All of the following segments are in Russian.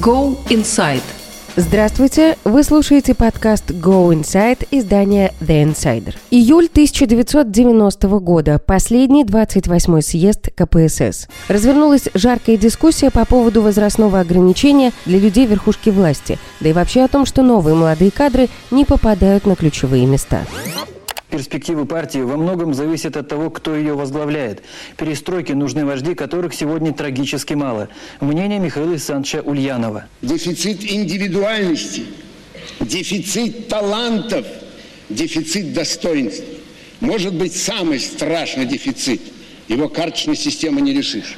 Go Inside. Здравствуйте! Вы слушаете подкаст Go Inside издания The Insider. Июль 1990 года. Последний 28-й съезд КПСС. Развернулась жаркая дискуссия по поводу возрастного ограничения для людей верхушки власти, да и вообще о том, что новые молодые кадры не попадают на ключевые места. Перспективы партии во многом зависят от того, кто ее возглавляет. Перестройки нужны вожди, которых сегодня трагически мало. Мнение Михаила Александровича Ульянова. Дефицит индивидуальности, дефицит талантов, дефицит достоинств. Может быть, самый страшный дефицит. Его карточной системы не решишь.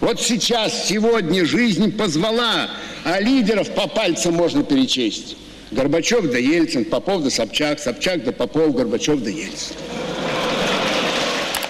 Вот сейчас, сегодня жизнь позвала, а лидеров по пальцам можно перечесть. Горбачев да Ельцин, Попов да Собчак, Собчак да Попов, Горбачев да Ельцин.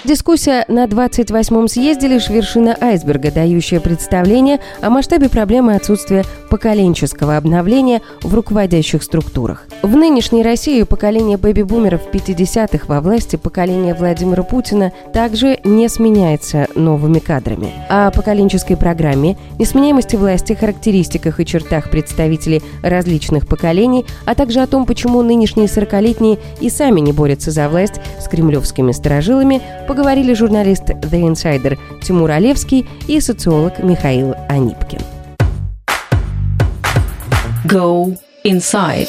Дискуссия на 28-м съезде лишь вершина айсберга, дающая представление о масштабе проблемы отсутствия поколенческого обновления в руководящих структурах. В нынешней России поколение бэби-бумеров 50-х во власти поколения Владимира Путина также не сменяется новыми кадрами. О поколенческой программе, несменяемости власти, характеристиках и чертах представителей различных поколений, а также о том, почему нынешние 40-летние и сами не борются за власть с кремлевскими сторожилами, поговорили журналист The Insider Тимур Олевский и социолог Михаил Анипкин. Go Inside.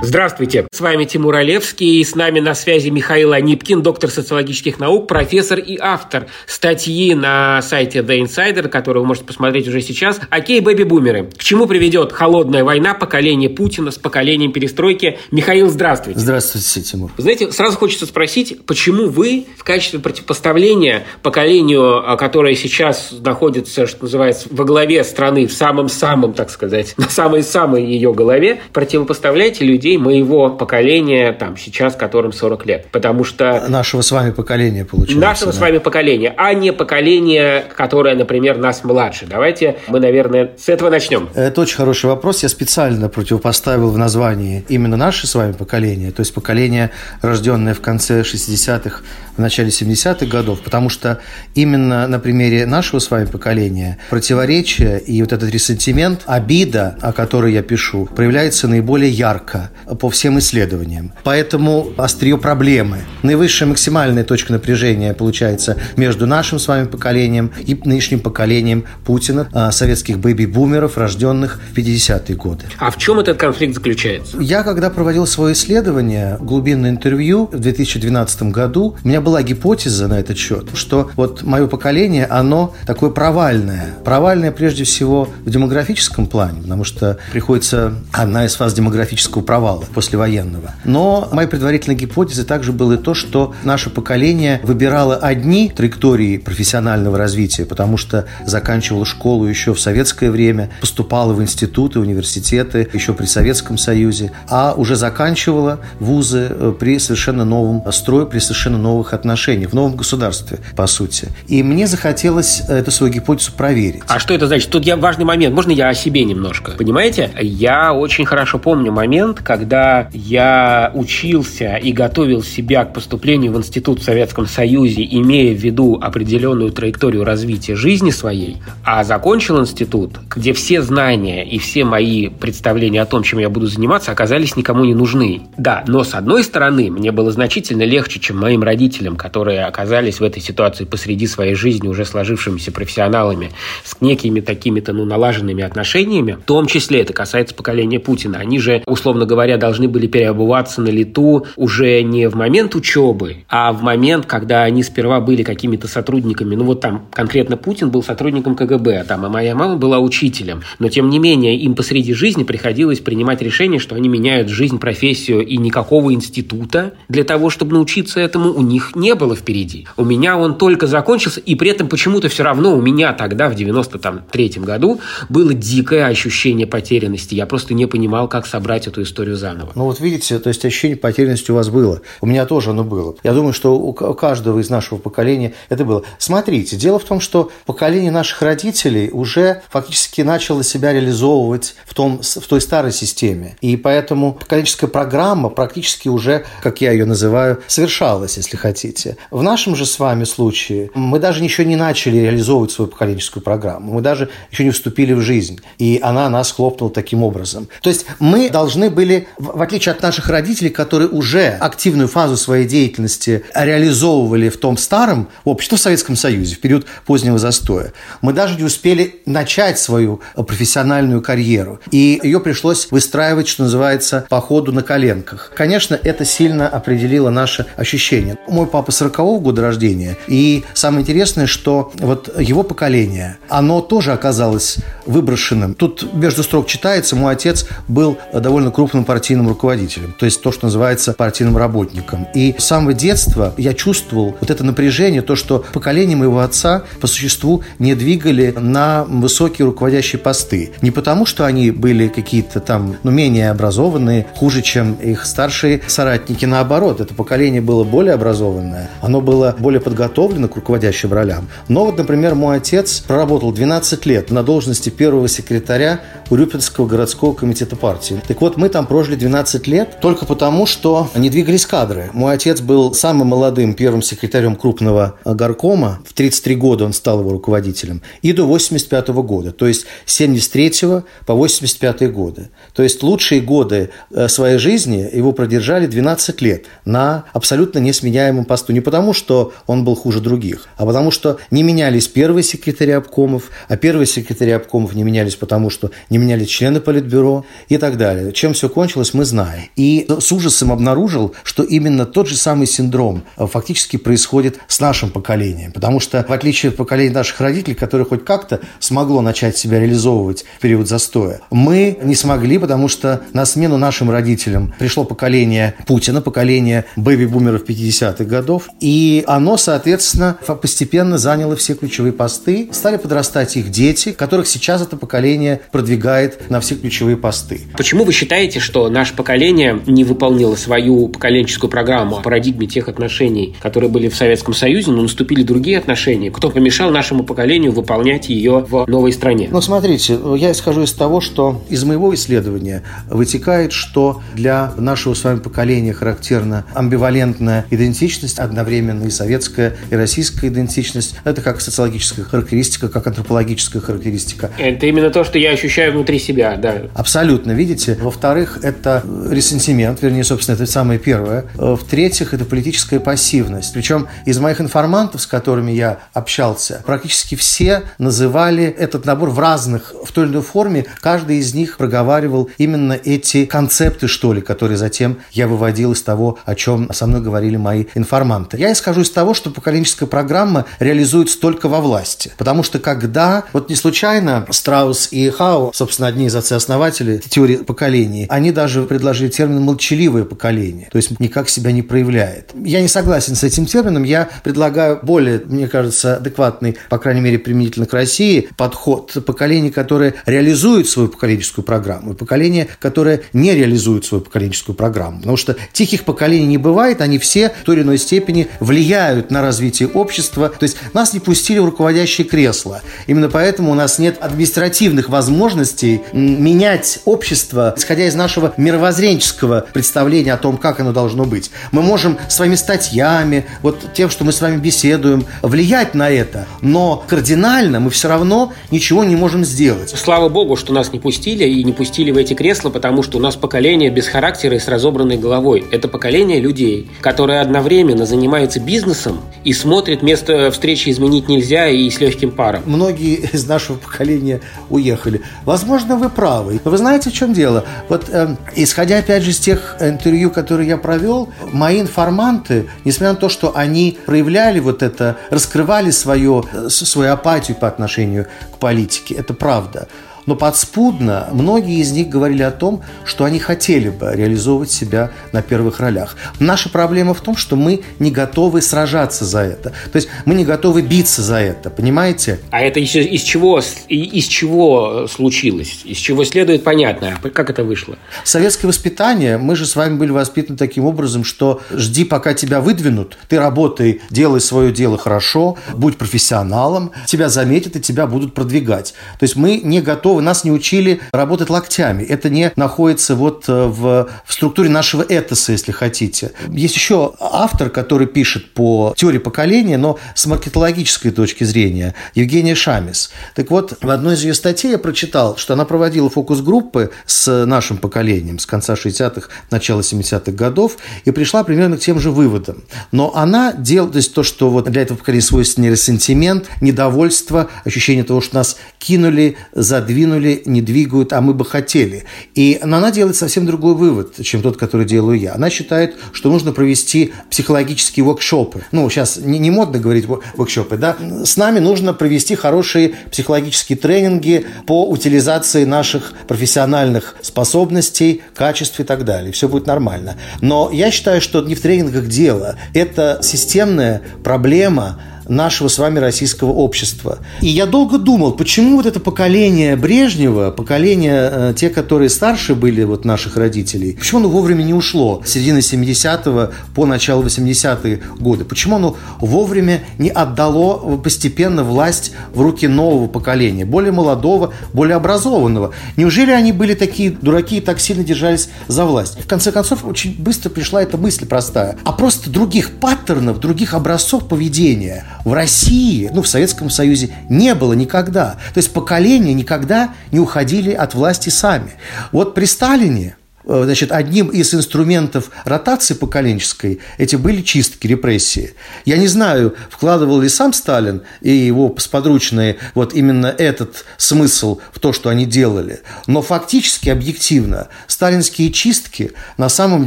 Здравствуйте, с вами Тимур Олевский, и с нами на связи Михаил Анипкин, доктор социологических наук, профессор и автор статьи на сайте The Insider, которую вы можете посмотреть уже сейчас. Окей, бэби-бумеры. К чему приведет холодная война поколения Путина с поколением перестройки? Михаил, здравствуйте. Здравствуйте, Тимур. Знаете, сразу хочется спросить, почему вы в качестве противопоставления поколению, которое сейчас находится, что называется, во главе страны, в самом-самом, так сказать, на самой-самой ее голове, противопоставляете людей моего поколения, там, сейчас, которым 40 лет. Потому что... Нашего с вами поколения, получается. Нашего да? с вами поколения, а не поколение, которое, например, нас младше. Давайте мы, наверное, с этого начнем. Это очень хороший вопрос. Я специально противопоставил в названии именно наше с вами поколение, то есть поколение, рожденное в конце 60-х, в начале 70-х годов, потому что именно на примере нашего с вами поколения противоречие и вот этот ресентимент, обида, о которой я пишу, проявляется наиболее ярко по всем исследованиям. Поэтому острие проблемы. Наивысшая максимальная точка напряжения получается между нашим с вами поколением и нынешним поколением Путина, а, советских бэби-бумеров, рожденных в 50-е годы. А в чем этот конфликт заключается? Я, когда проводил свое исследование, глубинное интервью в 2012 году, у меня была гипотеза на этот счет, что вот мое поколение, оно такое провальное. Провальное прежде всего в демографическом плане, потому что приходится одна из фаз демографического провала послевоенного. Но моей предварительной гипотезой также было и то, что наше поколение выбирало одни траектории профессионального развития, потому что заканчивало школу еще в советское время, поступало в институты, университеты еще при Советском Союзе, а уже заканчивала вузы э, при совершенно новом строе, при совершенно новых отношениях, в новом государстве, по сути. И мне захотелось эту свою гипотезу проверить. А что это значит? Тут я важный момент. Можно я о себе немножко? Понимаете? Я очень хорошо помню момент, когда я учился и готовил себя к поступлению в институт в Советском Союзе, имея в виду определенную траекторию развития жизни своей, а закончил институт, где все знания и все мои представления о том, чем я буду заниматься, оказались никому не нужны. Да, но с одной стороны, мне было значительно легче, чем моим родителям, которые оказались в этой ситуации посреди своей жизни уже сложившимися профессионалами с некими такими-то ну, налаженными отношениями, в том числе это касается поколения Путина. Они же, условно говоря, должны были переобуваться на лету уже не в момент учебы, а в момент, когда они сперва были какими-то сотрудниками. Ну вот там конкретно Путин был сотрудником КГБ, а там а моя мама была учителем. Но тем не менее им посреди жизни приходилось принимать решение, что они меняют жизнь, профессию и никакого института для того, чтобы научиться этому у них не было впереди. У меня он только закончился, и при этом почему-то все равно у меня тогда, в 93-м году, было дикое ощущение потерянности. Я просто не понимал, как собрать эту историю заново. Ну вот видите, то есть ощущение потерянности у вас было. У меня тоже оно было. Я думаю, что у каждого из нашего поколения это было. Смотрите, дело в том, что поколение наших родителей уже фактически начало себя реализовывать в, том, в той старой системе. И поэтому поколенческая программа практически уже, как я ее называю, совершалась, если хотите хотите. В нашем же с вами случае мы даже еще не начали реализовывать свою поколенческую программу. Мы даже еще не вступили в жизнь. И она нас хлопнула таким образом. То есть мы должны были, в отличие от наших родителей, которые уже активную фазу своей деятельности реализовывали в том старом обществе, в Советском Союзе, в период позднего застоя, мы даже не успели начать свою профессиональную карьеру. И ее пришлось выстраивать, что называется, по ходу на коленках. Конечно, это сильно определило наше ощущение. Мой папа 40-го года рождения, и самое интересное, что вот его поколение, оно тоже оказалось выброшенным. Тут между строк читается, мой отец был довольно крупным партийным руководителем, то есть то, что называется партийным работником. И с самого детства я чувствовал вот это напряжение, то, что поколение моего отца по существу не двигали на высокие руководящие посты. Не потому, что они были какие-то там ну, менее образованные, хуже, чем их старшие соратники. Наоборот, это поколение было более образованное, оно было более подготовлено к руководящим ролям. Но вот, например, мой отец проработал 12 лет на должности первого секретаря Урюпинского городского комитета партии. Так вот, мы там прожили 12 лет только потому, что не двигались кадры. Мой отец был самым молодым первым секретарем крупного горкома. В 33 года он стал его руководителем. И до 85 года. То есть с 73 по 85 годы. То есть лучшие годы э, своей жизни его продержали 12 лет на абсолютно несменяемом посту. Не потому, что он был хуже других, а потому, что не менялись первые секретари обкомов, а первые секретари обкомов не менялись потому, что не менялись члены политбюро и так далее. Чем все кончилось, мы знаем. И с ужасом обнаружил, что именно тот же самый синдром э, фактически происходит с нашим поколением. Потому что, в отличие от поколения наших родителей, которое хоть как-то смогло начать себя реализовывать в период застоя, мы не смогли, потому что на смену нашим родителям пришло поколение Путина, поколение бэби-бумеров 50-х годов, и оно, соответственно, постепенно заняло все ключевые посты, стали подрастать их дети, которых сейчас это поколение продвигает на все ключевые посты. Почему вы считаете, что наше поколение не выполнило свою поколенческую программу о парадигме тех отношений, которые были в Советском Союзе, но наступили другие отношения? Кто помешал нашему поколению выполнять ее в новой стране? Ну, смотрите, я исхожу из того, что из моего исследования вытекает, что для нашего с вами поколения характерна амбивалентная идентичность, одновременно и советская, и российская идентичность. Это как социологическая характеристика, как антропологическая характеристика. Это именно то, что я ощущаю внутри себя, да. Абсолютно, видите? Во-вторых, это ресентимент, вернее, собственно, это самое первое. В-третьих, это политическая пассивность. Причем из моих информантов, с которыми я общался, практически все называли этот набор в разных, в той или иной форме. Каждый из них проговаривал именно эти концепты, что ли, которые затем я выводил из того, о чем со мной говорили мои информанты. Я исхожу из того, что поколенческая программа реализуется только во власти. Потому что когда, вот не случайно Страус и Хау, собственно, одни из отцы-основателей теории поколений, они даже предложили термин «молчаливое поколение», то есть никак себя не проявляет. Я не согласен с этим термином, я предлагаю более, мне кажется, адекватный, по крайней мере, применительно к России, подход поколений, которое реализует свою поколенческую программу, и поколение, которое не реализует свою поколенческую программу. Потому что тихих поколений не бывает, они все в той или иной степени влияют на развитие общества. То есть нас не пустили в руководящее кресло. Именно поэтому у нас нет административных возможностей менять общество, исходя из нашего мировоззренческого представления о том, как оно должно быть. Мы можем своими статьями, вот тем, что мы с вами беседуем, влиять на это, но кардинально мы все равно ничего не можем сделать. Слава богу, что нас не пустили и не пустили в эти кресла, потому что у нас поколение без характера и с разобранной головой. Это поколение людей, которые одновременно занимаются бизнесом и смотрят место встречи изменить нельзя и с легким паром. Многие из нашего поколения уехали. Возможно, вы правы. Вы знаете, в чем дело? Вот э, исходя, опять же, из тех интервью, которые я провел, мои информанты, несмотря на то, что они проявляли вот это, раскрывали свое, свою апатию по отношению к политике, это правда но подспудно многие из них говорили о том, что они хотели бы реализовывать себя на первых ролях. Наша проблема в том, что мы не готовы сражаться за это. То есть мы не готовы биться за это, понимаете? А это из, из чего из чего случилось? Из чего следует понятно? Как это вышло? Советское воспитание, мы же с вами были воспитаны таким образом, что жди, пока тебя выдвинут, ты работай, делай свое дело хорошо, будь профессионалом, тебя заметят и тебя будут продвигать. То есть мы не готовы Во-первых, нас не учили работать локтями. Это не находится вот э, в, в структуре нашего этоса, если хотите. Есть еще автор, который пишет по теории поколения, но с маркетологической точки зрения, Евгения Шамис. Так вот, в одной из ее статей я прочитал, что она проводила фокус-группы с нашим поколением с конца 60-х, начала 70-х годов и пришла примерно к тем же выводам. Но она делала, то есть то, что вот для этого поколения свойственен ресентимент, недовольство, ощущение того, что нас кинули, задвинули, не двигают, а мы бы хотели. И она делает совсем другой вывод, чем тот, который делаю я. Она считает, что нужно провести психологические воркшопы. Ну, сейчас не, не модно говорить воркшопы, да? С нами нужно провести хорошие психологические тренинги по утилизации наших профессиональных способностей, качеств и так далее. Все будет нормально. Но я считаю, что не в тренингах дело. Это системная проблема нашего с вами российского общества. И я долго думал, почему вот это поколение Брежнева, поколение э, те, которые старше были вот наших родителей, почему оно вовремя не ушло с середины 70-го по начало 80-е годы? Почему оно вовремя не отдало постепенно власть в руки нового поколения, более молодого, более образованного? Неужели они были такие дураки и так сильно держались за власть? В конце концов, очень быстро пришла эта мысль простая. А просто других паттернов, других образцов поведения – в России, ну, в Советском Союзе не было никогда. То есть поколения никогда не уходили от власти сами. Вот при Сталине значит, одним из инструментов ротации поколенческой эти были чистки, репрессии. Я не знаю, вкладывал ли сам Сталин и его сподручные вот именно этот смысл в то, что они делали. Но фактически, объективно, сталинские чистки на самом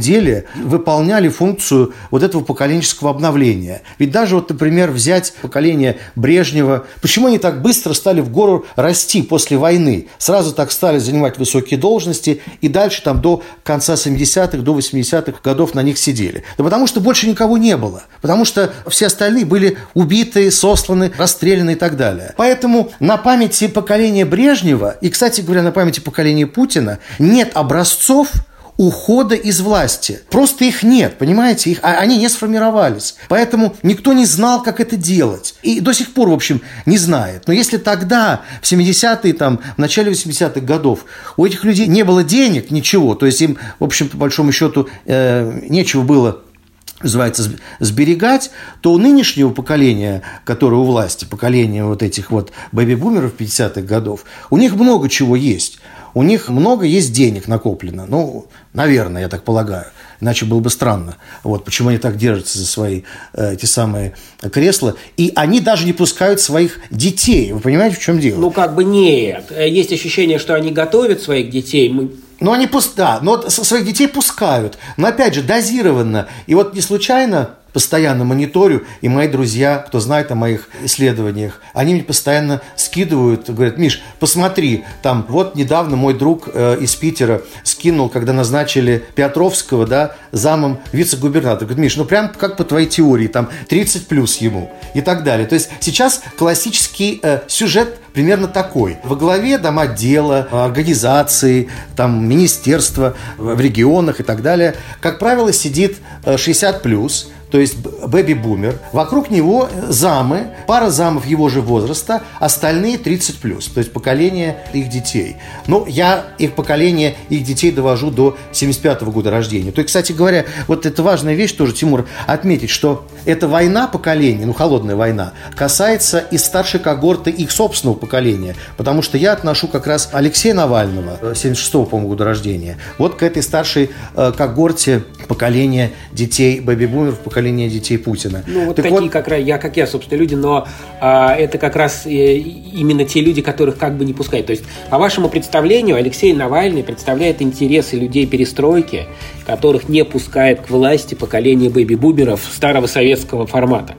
деле выполняли функцию вот этого поколенческого обновления. Ведь даже вот, например, взять поколение Брежнева, почему они так быстро стали в гору расти после войны? Сразу так стали занимать высокие должности и дальше там до конца 70-х до 80-х годов на них сидели? Да потому что больше никого не было. Потому что все остальные были убиты, сосланы, расстреляны и так далее. Поэтому на памяти поколения Брежнева и, кстати говоря, на памяти поколения Путина нет образцов ухода из власти. Просто их нет, понимаете? Их, а они не сформировались. Поэтому никто не знал, как это делать. И до сих пор, в общем, не знает. Но если тогда, в 70-е, там, в начале 80-х годов, у этих людей не было денег, ничего, то есть им, в общем, по большому счету, э, нечего было называется, сберегать, то у нынешнего поколения, которое у власти, поколения вот этих вот бэби-бумеров 50-х годов, у них много чего есть у них много есть денег накоплено. Ну, наверное, я так полагаю. Иначе было бы странно. Вот, почему они так держатся за свои э, эти самые кресла. И они даже не пускают своих детей. Вы понимаете, в чем дело? Ну, как бы нет. Есть ощущение, что они готовят своих детей. Мы ну, они пусть, да, но своих детей пускают. Но опять же, дозированно. И вот не случайно постоянно мониторю, и мои друзья, кто знает о моих исследованиях, они мне постоянно скидывают, говорят, Миш, посмотри, там, вот недавно мой друг э, из Питера скинул, когда назначили Петровского, да, замом вице-губернатора. Говорит, Миш, ну прям как по твоей теории, там 30 плюс ему и так далее. То есть сейчас классический э, сюжет примерно такой. Во главе дома дела, организации, там, министерства в регионах и так далее, как правило, сидит 60 э, плюс, то есть бэби-бумер. Вокруг него замы, пара замов его же возраста, остальные 30 плюс, то есть поколение их детей. Ну, я их поколение, их детей довожу до 75 -го года рождения. То есть, кстати говоря, вот это важная вещь тоже, Тимур, отметить, что эта война поколений, ну, холодная война, касается и старшей когорты их собственного поколения. Потому что я отношу как раз Алексея Навального, 76-го, по-моему, года рождения, вот к этой старшей э, когорте поколения детей бэби-бумеров, поколения детей Путина. Ну, вот так такие, вот... как я, как я, собственно, люди, но а, это как раз э, именно те люди, которых как бы не пускают. То есть, по вашему представлению, Алексей Навальный представляет интересы людей перестройки, которых не пускает к власти поколение бэби-буберов старого советского формата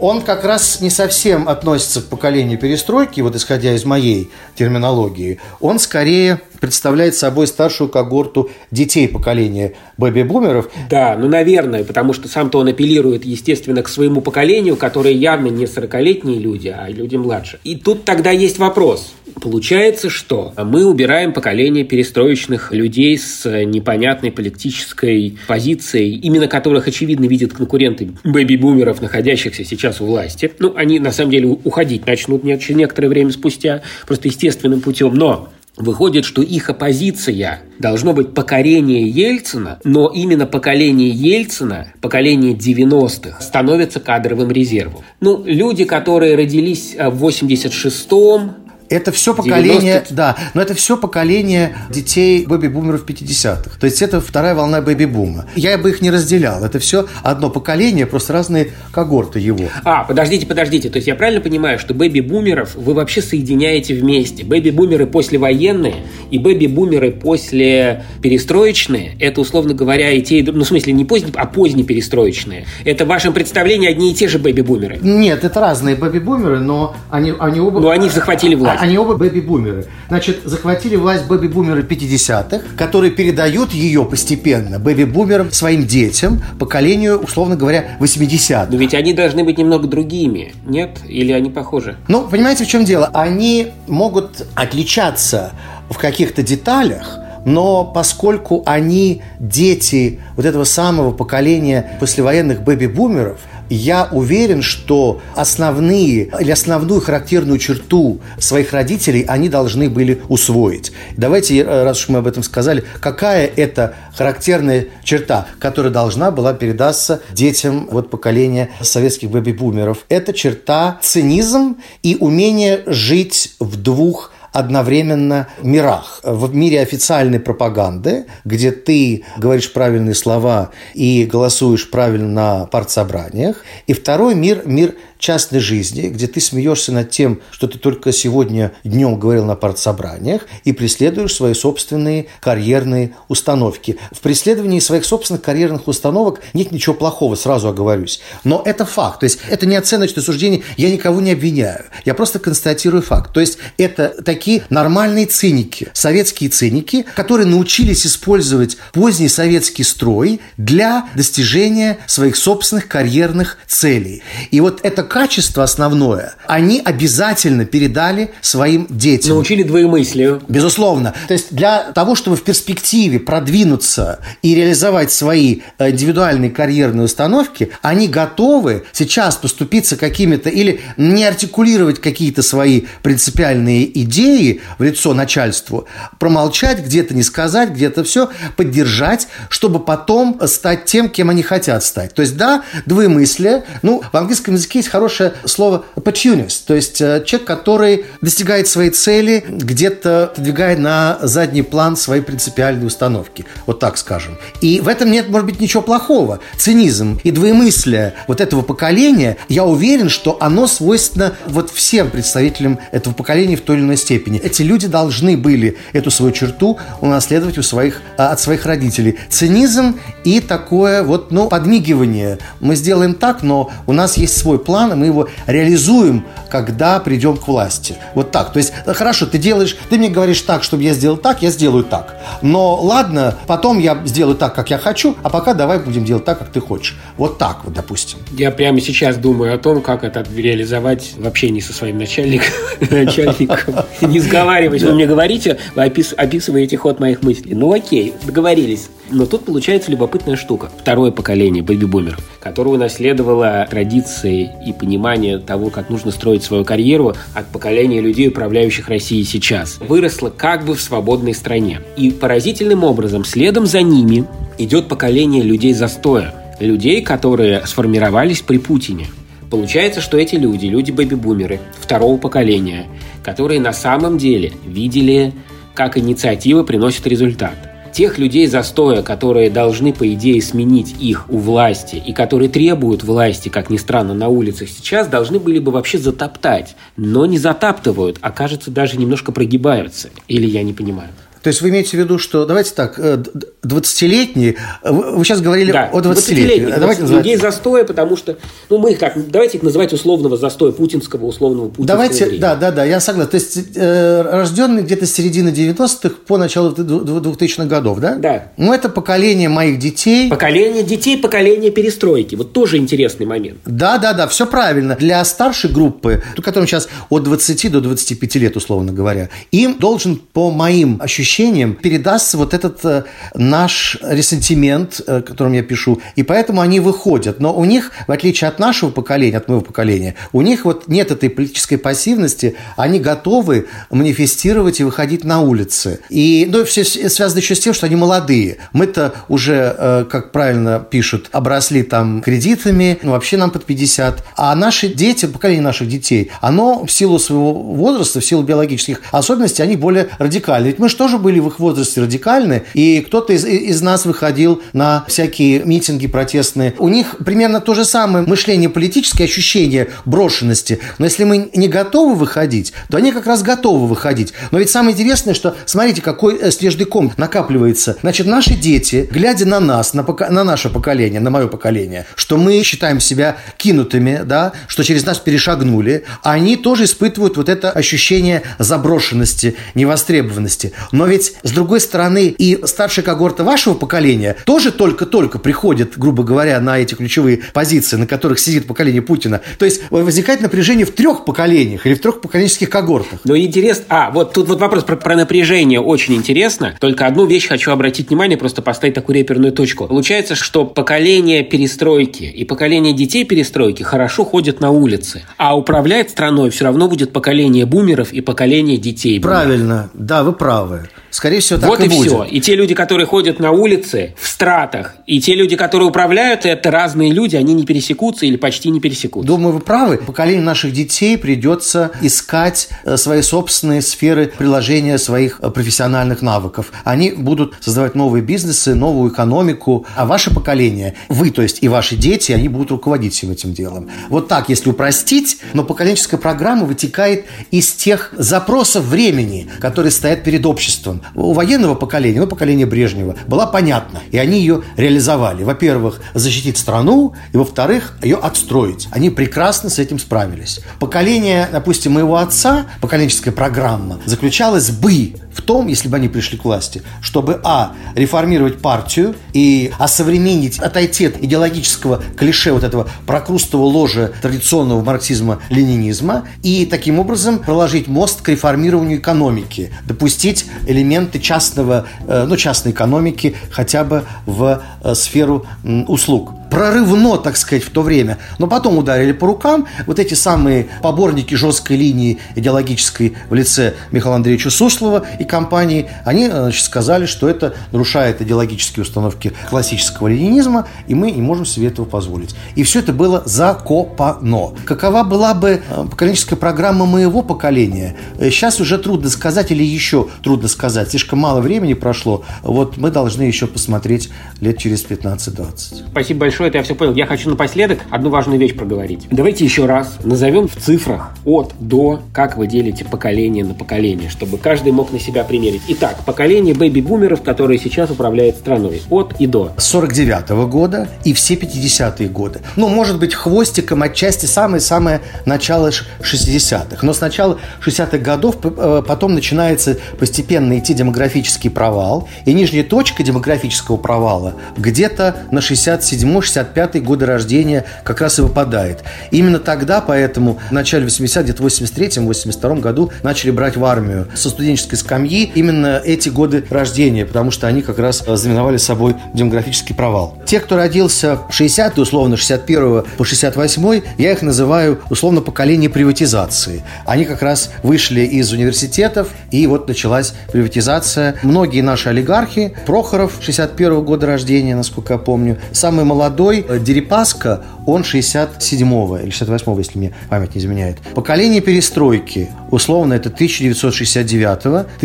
он как раз не совсем относится к поколению перестройки, вот исходя из моей терминологии. Он скорее представляет собой старшую когорту детей поколения бэби-бумеров. Да, ну, наверное, потому что сам-то он апеллирует, естественно, к своему поколению, которое явно не 40-летние люди, а люди младше. И тут тогда есть вопрос. Получается, что мы убираем поколение перестроечных людей с непонятной политической позицией, именно которых, очевидно, видят конкуренты бэби-бумеров, находящихся сейчас у власти. Ну, они, на самом деле, уходить начнут через некоторое время спустя, просто естественным путем. Но Выходит, что их оппозиция должно быть покорение Ельцина, но именно поколение Ельцина, поколение 90-х, становится кадровым резервом. Ну, люди, которые родились в 86-м, это все поколение, 90... да, но это все поколение детей бэби-бумеров 50-х. То есть это вторая волна бэби-бума. Я бы их не разделял. Это все одно поколение, просто разные когорты его. А, подождите, подождите. То есть я правильно понимаю, что бэби-бумеров вы вообще соединяете вместе? Бэби-бумеры послевоенные и бэби-бумеры после перестроечные, это, условно говоря, и те, ну, в смысле, не поздние, а поздние перестроечные. Это в вашем представлении одни и те же бэби-бумеры? Нет, это разные бэби-бумеры, но они, они оба... Но они захватили власть они оба бэби-бумеры. Значит, захватили власть бэби-бумеры 50-х, которые передают ее постепенно бэби-бумерам своим детям, поколению, условно говоря, 80-х. Но ведь они должны быть немного другими, нет? Или они похожи? Ну, понимаете, в чем дело? Они могут отличаться в каких-то деталях, но поскольку они дети вот этого самого поколения послевоенных бэби-бумеров, я уверен, что основные или основную характерную черту своих родителей они должны были усвоить. Давайте, раз уж мы об этом сказали, какая это характерная черта, которая должна была передаться детям вот поколения советских бэби-бумеров. Это черта цинизм и умение жить в двух одновременно мирах. В мире официальной пропаганды, где ты говоришь правильные слова и голосуешь правильно на партсобраниях. И второй мир – мир частной жизни, где ты смеешься над тем, что ты только сегодня днем говорил на партсобраниях, и преследуешь свои собственные карьерные установки. В преследовании своих собственных карьерных установок нет ничего плохого, сразу оговорюсь. Но это факт. То есть это не оценочное суждение, я никого не обвиняю. Я просто констатирую факт. То есть это такие нормальные циники, советские циники, которые научились использовать поздний советский строй для достижения своих собственных карьерных целей. И вот это качество основное они обязательно передали своим детям. Научили двоемыслию. Безусловно. То есть для того, чтобы в перспективе продвинуться и реализовать свои э, индивидуальные карьерные установки, они готовы сейчас поступиться какими-то или не артикулировать какие-то свои принципиальные идеи в лицо начальству, промолчать, где-то не сказать, где-то все, поддержать, чтобы потом стать тем, кем они хотят стать. То есть, да, двоемыслие. Ну, в английском языке есть хорошее слово opportunist, то есть э, человек, который достигает своей цели, где-то двигая на задний план свои принципиальные установки, вот так скажем. И в этом нет, может быть, ничего плохого. Цинизм и двоемыслие вот этого поколения, я уверен, что оно свойственно вот всем представителям этого поколения в той или иной степени. Эти люди должны были эту свою черту унаследовать у своих, а, от своих родителей. Цинизм и такое вот, ну, подмигивание. Мы сделаем так, но у нас есть свой план, план, и мы его реализуем, когда придем к власти. Вот так. То есть, хорошо, ты делаешь, ты мне говоришь так, чтобы я сделал так, я сделаю так. Но ладно, потом я сделаю так, как я хочу, а пока давай будем делать так, как ты хочешь. Вот так вот, допустим. Я прямо сейчас думаю о том, как это реализовать в общении со своим начальником. начальником. Не сговариваясь, вы мне говорите, вы описываете ход моих мыслей. Ну окей, договорились. Но тут получается любопытная штука. Второе поколение бэби-бумеров, которое унаследовало традиции и понимание того, как нужно строить свою карьеру от поколения людей, управляющих Россией сейчас, выросло как бы в свободной стране. И поразительным образом следом за ними идет поколение людей застоя, людей, которые сформировались при Путине. Получается, что эти люди, люди бэби-бумеры второго поколения, которые на самом деле видели, как инициатива приносит результат тех людей застоя, которые должны, по идее, сменить их у власти и которые требуют власти, как ни странно, на улицах сейчас, должны были бы вообще затоптать. Но не затаптывают, а, кажется, даже немножко прогибаются. Или я не понимаю. То есть вы имеете в виду, что, давайте так, 20-летние, э, вы сейчас говорили да, о 20-летних. 20 давайте людей застоя, потому что, ну, мы их как, давайте их называть условного застоя, путинского, условного путинского Давайте, времени. да, да, да, я согласен. То есть э, рожденные где-то с середины 90-х по началу 2000-х годов, да? Да. Ну, это поколение моих детей. Поколение детей, поколение перестройки. Вот тоже интересный момент. Да, да, да, все правильно. Для старшей группы, которым сейчас от 20 до 25 лет, условно говоря, им должен, по моим ощущениям, ощущениям передастся вот этот э, наш ресентимент, э, которым я пишу, и поэтому они выходят. Но у них, в отличие от нашего поколения, от моего поколения, у них вот нет этой политической пассивности, они готовы манифестировать и выходить на улицы. И ну, все связано еще с тем, что они молодые. Мы-то уже, э, как правильно пишут, обросли там кредитами, ну, вообще нам под 50. А наши дети, поколение наших детей, оно в силу своего возраста, в силу биологических особенностей, они более радикальны. Ведь мы же тоже были в их возрасте радикальны, и кто-то из, из нас выходил на всякие митинги протестные. У них примерно то же самое мышление политическое, ощущение брошенности. Но если мы не готовы выходить, то они как раз готовы выходить. Но ведь самое интересное, что смотрите, какой э, снежный ком накапливается. Значит, наши дети, глядя на нас, на, пока, на наше поколение, на мое поколение, что мы считаем себя кинутыми, да, что через нас перешагнули, они тоже испытывают вот это ощущение заброшенности, невостребованности. Но ведь, с другой стороны, и старшая когорта вашего поколения тоже только-только приходит, грубо говоря, на эти ключевые позиции, на которых сидит поколение Путина. То есть возникает напряжение в трех поколениях или в трех поколенческих когортах. Но интересно... А, вот тут вот вопрос про, про напряжение очень интересно. Только одну вещь хочу обратить внимание, просто поставить такую реперную точку. Получается, что поколение перестройки и поколение детей перестройки хорошо ходят на улице, а управлять страной все равно будет поколение бумеров и поколение детей. Правильно, да, вы правы. Скорее всего, так вот и, и будет. все. И те люди, которые ходят на улице в стратах, и те люди, которые управляют, это разные люди, они не пересекутся или почти не пересекутся. Думаю, вы правы. Поколению наших детей придется искать э, свои собственные сферы приложения своих э, профессиональных навыков. Они будут создавать новые бизнесы, новую экономику. А ваше поколение, вы, то есть и ваши дети, они будут руководить всем этим делом. Вот так, если упростить, но поколенческая программа вытекает из тех запросов времени, которые стоят перед обществом. У военного поколения, ну, поколения Брежнева, была понятна. И они ее реализовали. Во-первых, защитить страну, и, во-вторых, ее отстроить. Они прекрасно с этим справились. Поколение, допустим, моего отца, поколенческая программа, заключалась бы в том, если бы они пришли к власти, чтобы, а, реформировать партию и осовременить, отойти от идеологического клише вот этого прокрустого ложа традиционного марксизма-ленинизма и таким образом проложить мост к реформированию экономики, допустить элементы частного, э, ну, частной экономики хотя бы в э, сферу услуг прорывно, так сказать, в то время. Но потом ударили по рукам вот эти самые поборники жесткой линии идеологической в лице Михаила Андреевича Суслова и компании. Они значит, сказали, что это нарушает идеологические установки классического ленинизма, и мы не можем себе этого позволить. И все это было закопано. Какова была бы э, поколенческая программа моего поколения? Сейчас уже трудно сказать или еще трудно сказать. Слишком мало времени прошло. Вот мы должны еще посмотреть лет через 15-20. Спасибо большое, это я все понял. Я хочу напоследок одну важную вещь проговорить. Давайте еще раз назовем в цифрах от до, как вы делите поколение на поколение, чтобы каждый мог на себя примерить. Итак, поколение бэби-бумеров, которые сейчас управляют страной. От и до. 49 -го года и все 50-е годы. Ну, может быть, хвостиком отчасти самое-самое начало 60-х. Но с начала 60-х годов э, потом начинается постепенно идти демографический провал. И нижняя точка демографического провала где-то на 67 65 годы рождения как раз и выпадает. Именно тогда, поэтому в начале 80 где-то в 83-82 году начали брать в армию со студенческой скамьи именно эти годы рождения, потому что они как раз знаменовали собой демографический провал. Те, кто родился в 60-е, условно, 61 по 68 я их называю условно поколение приватизации. Они как раз вышли из университетов, и вот началась приватизация. Многие наши олигархи, Прохоров 61 года рождения, насколько я помню, самый молодой э, Дерипаска, он 67-го или 68-го, если мне память не изменяет. Поколение перестройки, условно, это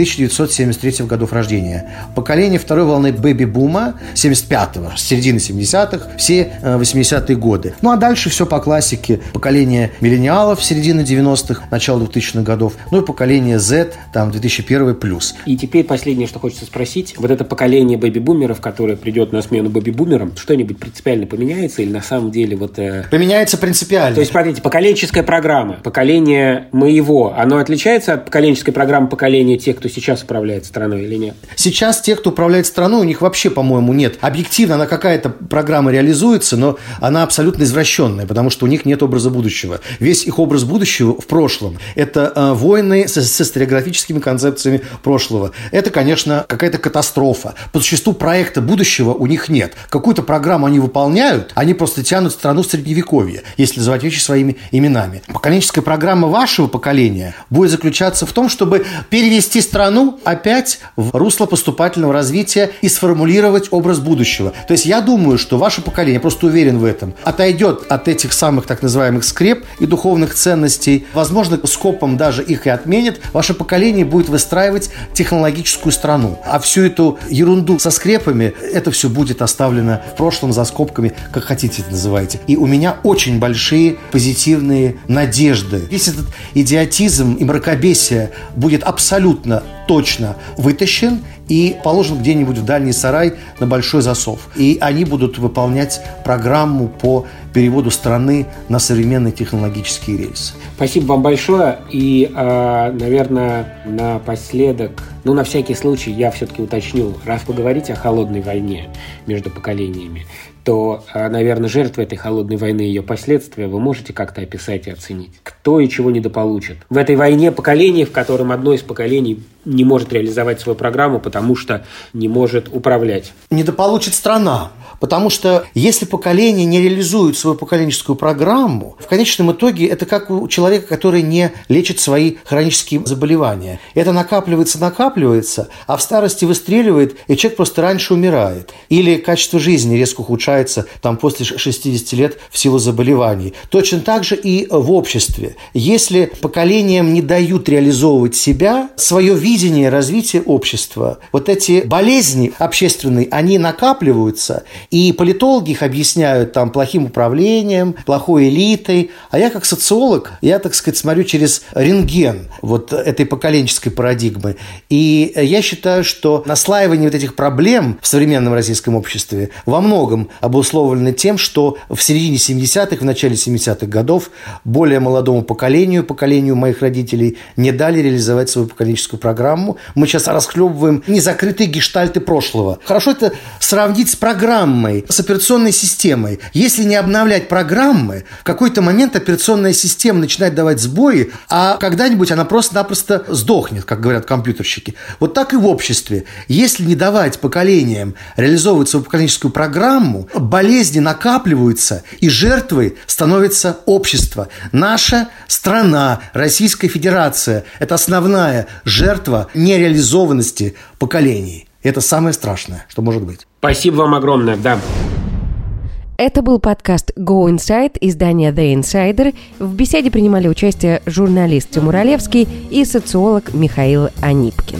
1969-1973 годов рождения. Поколение второй волны бэби-бума 75-го, с середины 70-х, все 80-е э, годы. Ну, а дальше все по классике. Поколение миллениалов середины 90-х, начало 2000-х годов, ну и поколение Z, там, 2001 плюс. И теперь последнее, что хочется спросить. Вот это поколение бэби-бумеров, которое придет на смену бэби-бумерам, что-нибудь принципиально поменяется или на самом деле вот... Э... Поменяется принципиально. То есть, смотрите, поколенческая программа, поколение моего, оно отличается от поколенческой программы поколения тех, кто сейчас управляет страной или нет? Сейчас те, кто управляет страной, у них вообще, по-моему, нет. Объективно она какая-то программа реализуется, но она абсолютно извращенная, потому что у них нет образа будущего. Весь их образ будущего в прошлом – это э, войны с, с историографическими концепциями прошлого. это, конечно, какая-то катастрофа. По существу проекта будущего у них нет. Какую-то программу они выполняют, они просто тянут страну в средневековье, если называть вещи своими именами. Поколенческая программа вашего поколения будет заключаться в том, чтобы перевести страну опять в русло поступательного развития и сформулировать образ будущего. То есть я думаю, что ваше поколение, я просто уверен в этом, отойдет от этих самых так называемых скреп и духовных ценностей, возможно, скопом даже их и отменит, ваше поколение будет выстраивать технологическую страну. А всю эту ерунду со скрепами, это все будет оставлено в прошлом за скобками, как хотите это называйте. И у меня очень большие позитивные надежды. Весь этот идиотизм и мракобесие будет абсолютно точно вытащен и положен где-нибудь в дальний сарай на большой засов. И они будут выполнять программу по переводу страны на современные технологические рельсы. Спасибо вам большое. И, э, наверное, напоследок, ну, на всякий случай, я все-таки уточню, раз поговорите о холодной войне между поколениями, то, э, наверное, жертвы этой холодной войны и ее последствия вы можете как-то описать и оценить. Кто и чего недополучит. В этой войне поколений, в котором одно из поколений не может реализовать свою программу, потому что не может управлять. Недополучит страна. Потому что если поколение не реализует свою поколенческую программу, в конечном итоге это как у человека, который не лечит свои хронические заболевания. Это накапливается, накапливается, а в старости выстреливает, и человек просто раньше умирает. Или качество жизни резко ухудшается там, после 60 лет в силу заболеваний. Точно так же и в обществе. Если поколениям не дают реализовывать себя, свое видение развития общества, вот эти болезни общественные, они накапливаются, и политологи их объясняют там плохим управлением, плохой элитой. А я как социолог, я, так сказать, смотрю через рентген вот этой поколенческой парадигмы. И я считаю, что наслаивание вот этих проблем в современном российском обществе во многом обусловлено тем, что в середине 70-х, в начале 70-х годов более молодому поколению, поколению моих родителей, не дали реализовать свою поколенческую программу. Мы сейчас расхлебываем незакрытые гештальты прошлого. Хорошо это сравнить с программой с операционной системой. Если не обновлять программы, в какой-то момент операционная система начинает давать сбои, а когда-нибудь она просто-напросто сдохнет, как говорят компьютерщики. Вот так и в обществе. Если не давать поколениям реализовывать свою поколенческую программу, болезни накапливаются, и жертвой становится общество. Наша страна, Российская Федерация – это основная жертва нереализованности поколений. Это самое страшное, что может быть. Спасибо вам огромное, да. Это был подкаст Go Inside издания The Insider. В беседе принимали участие журналист Тимур Олевский и социолог Михаил Анипкин.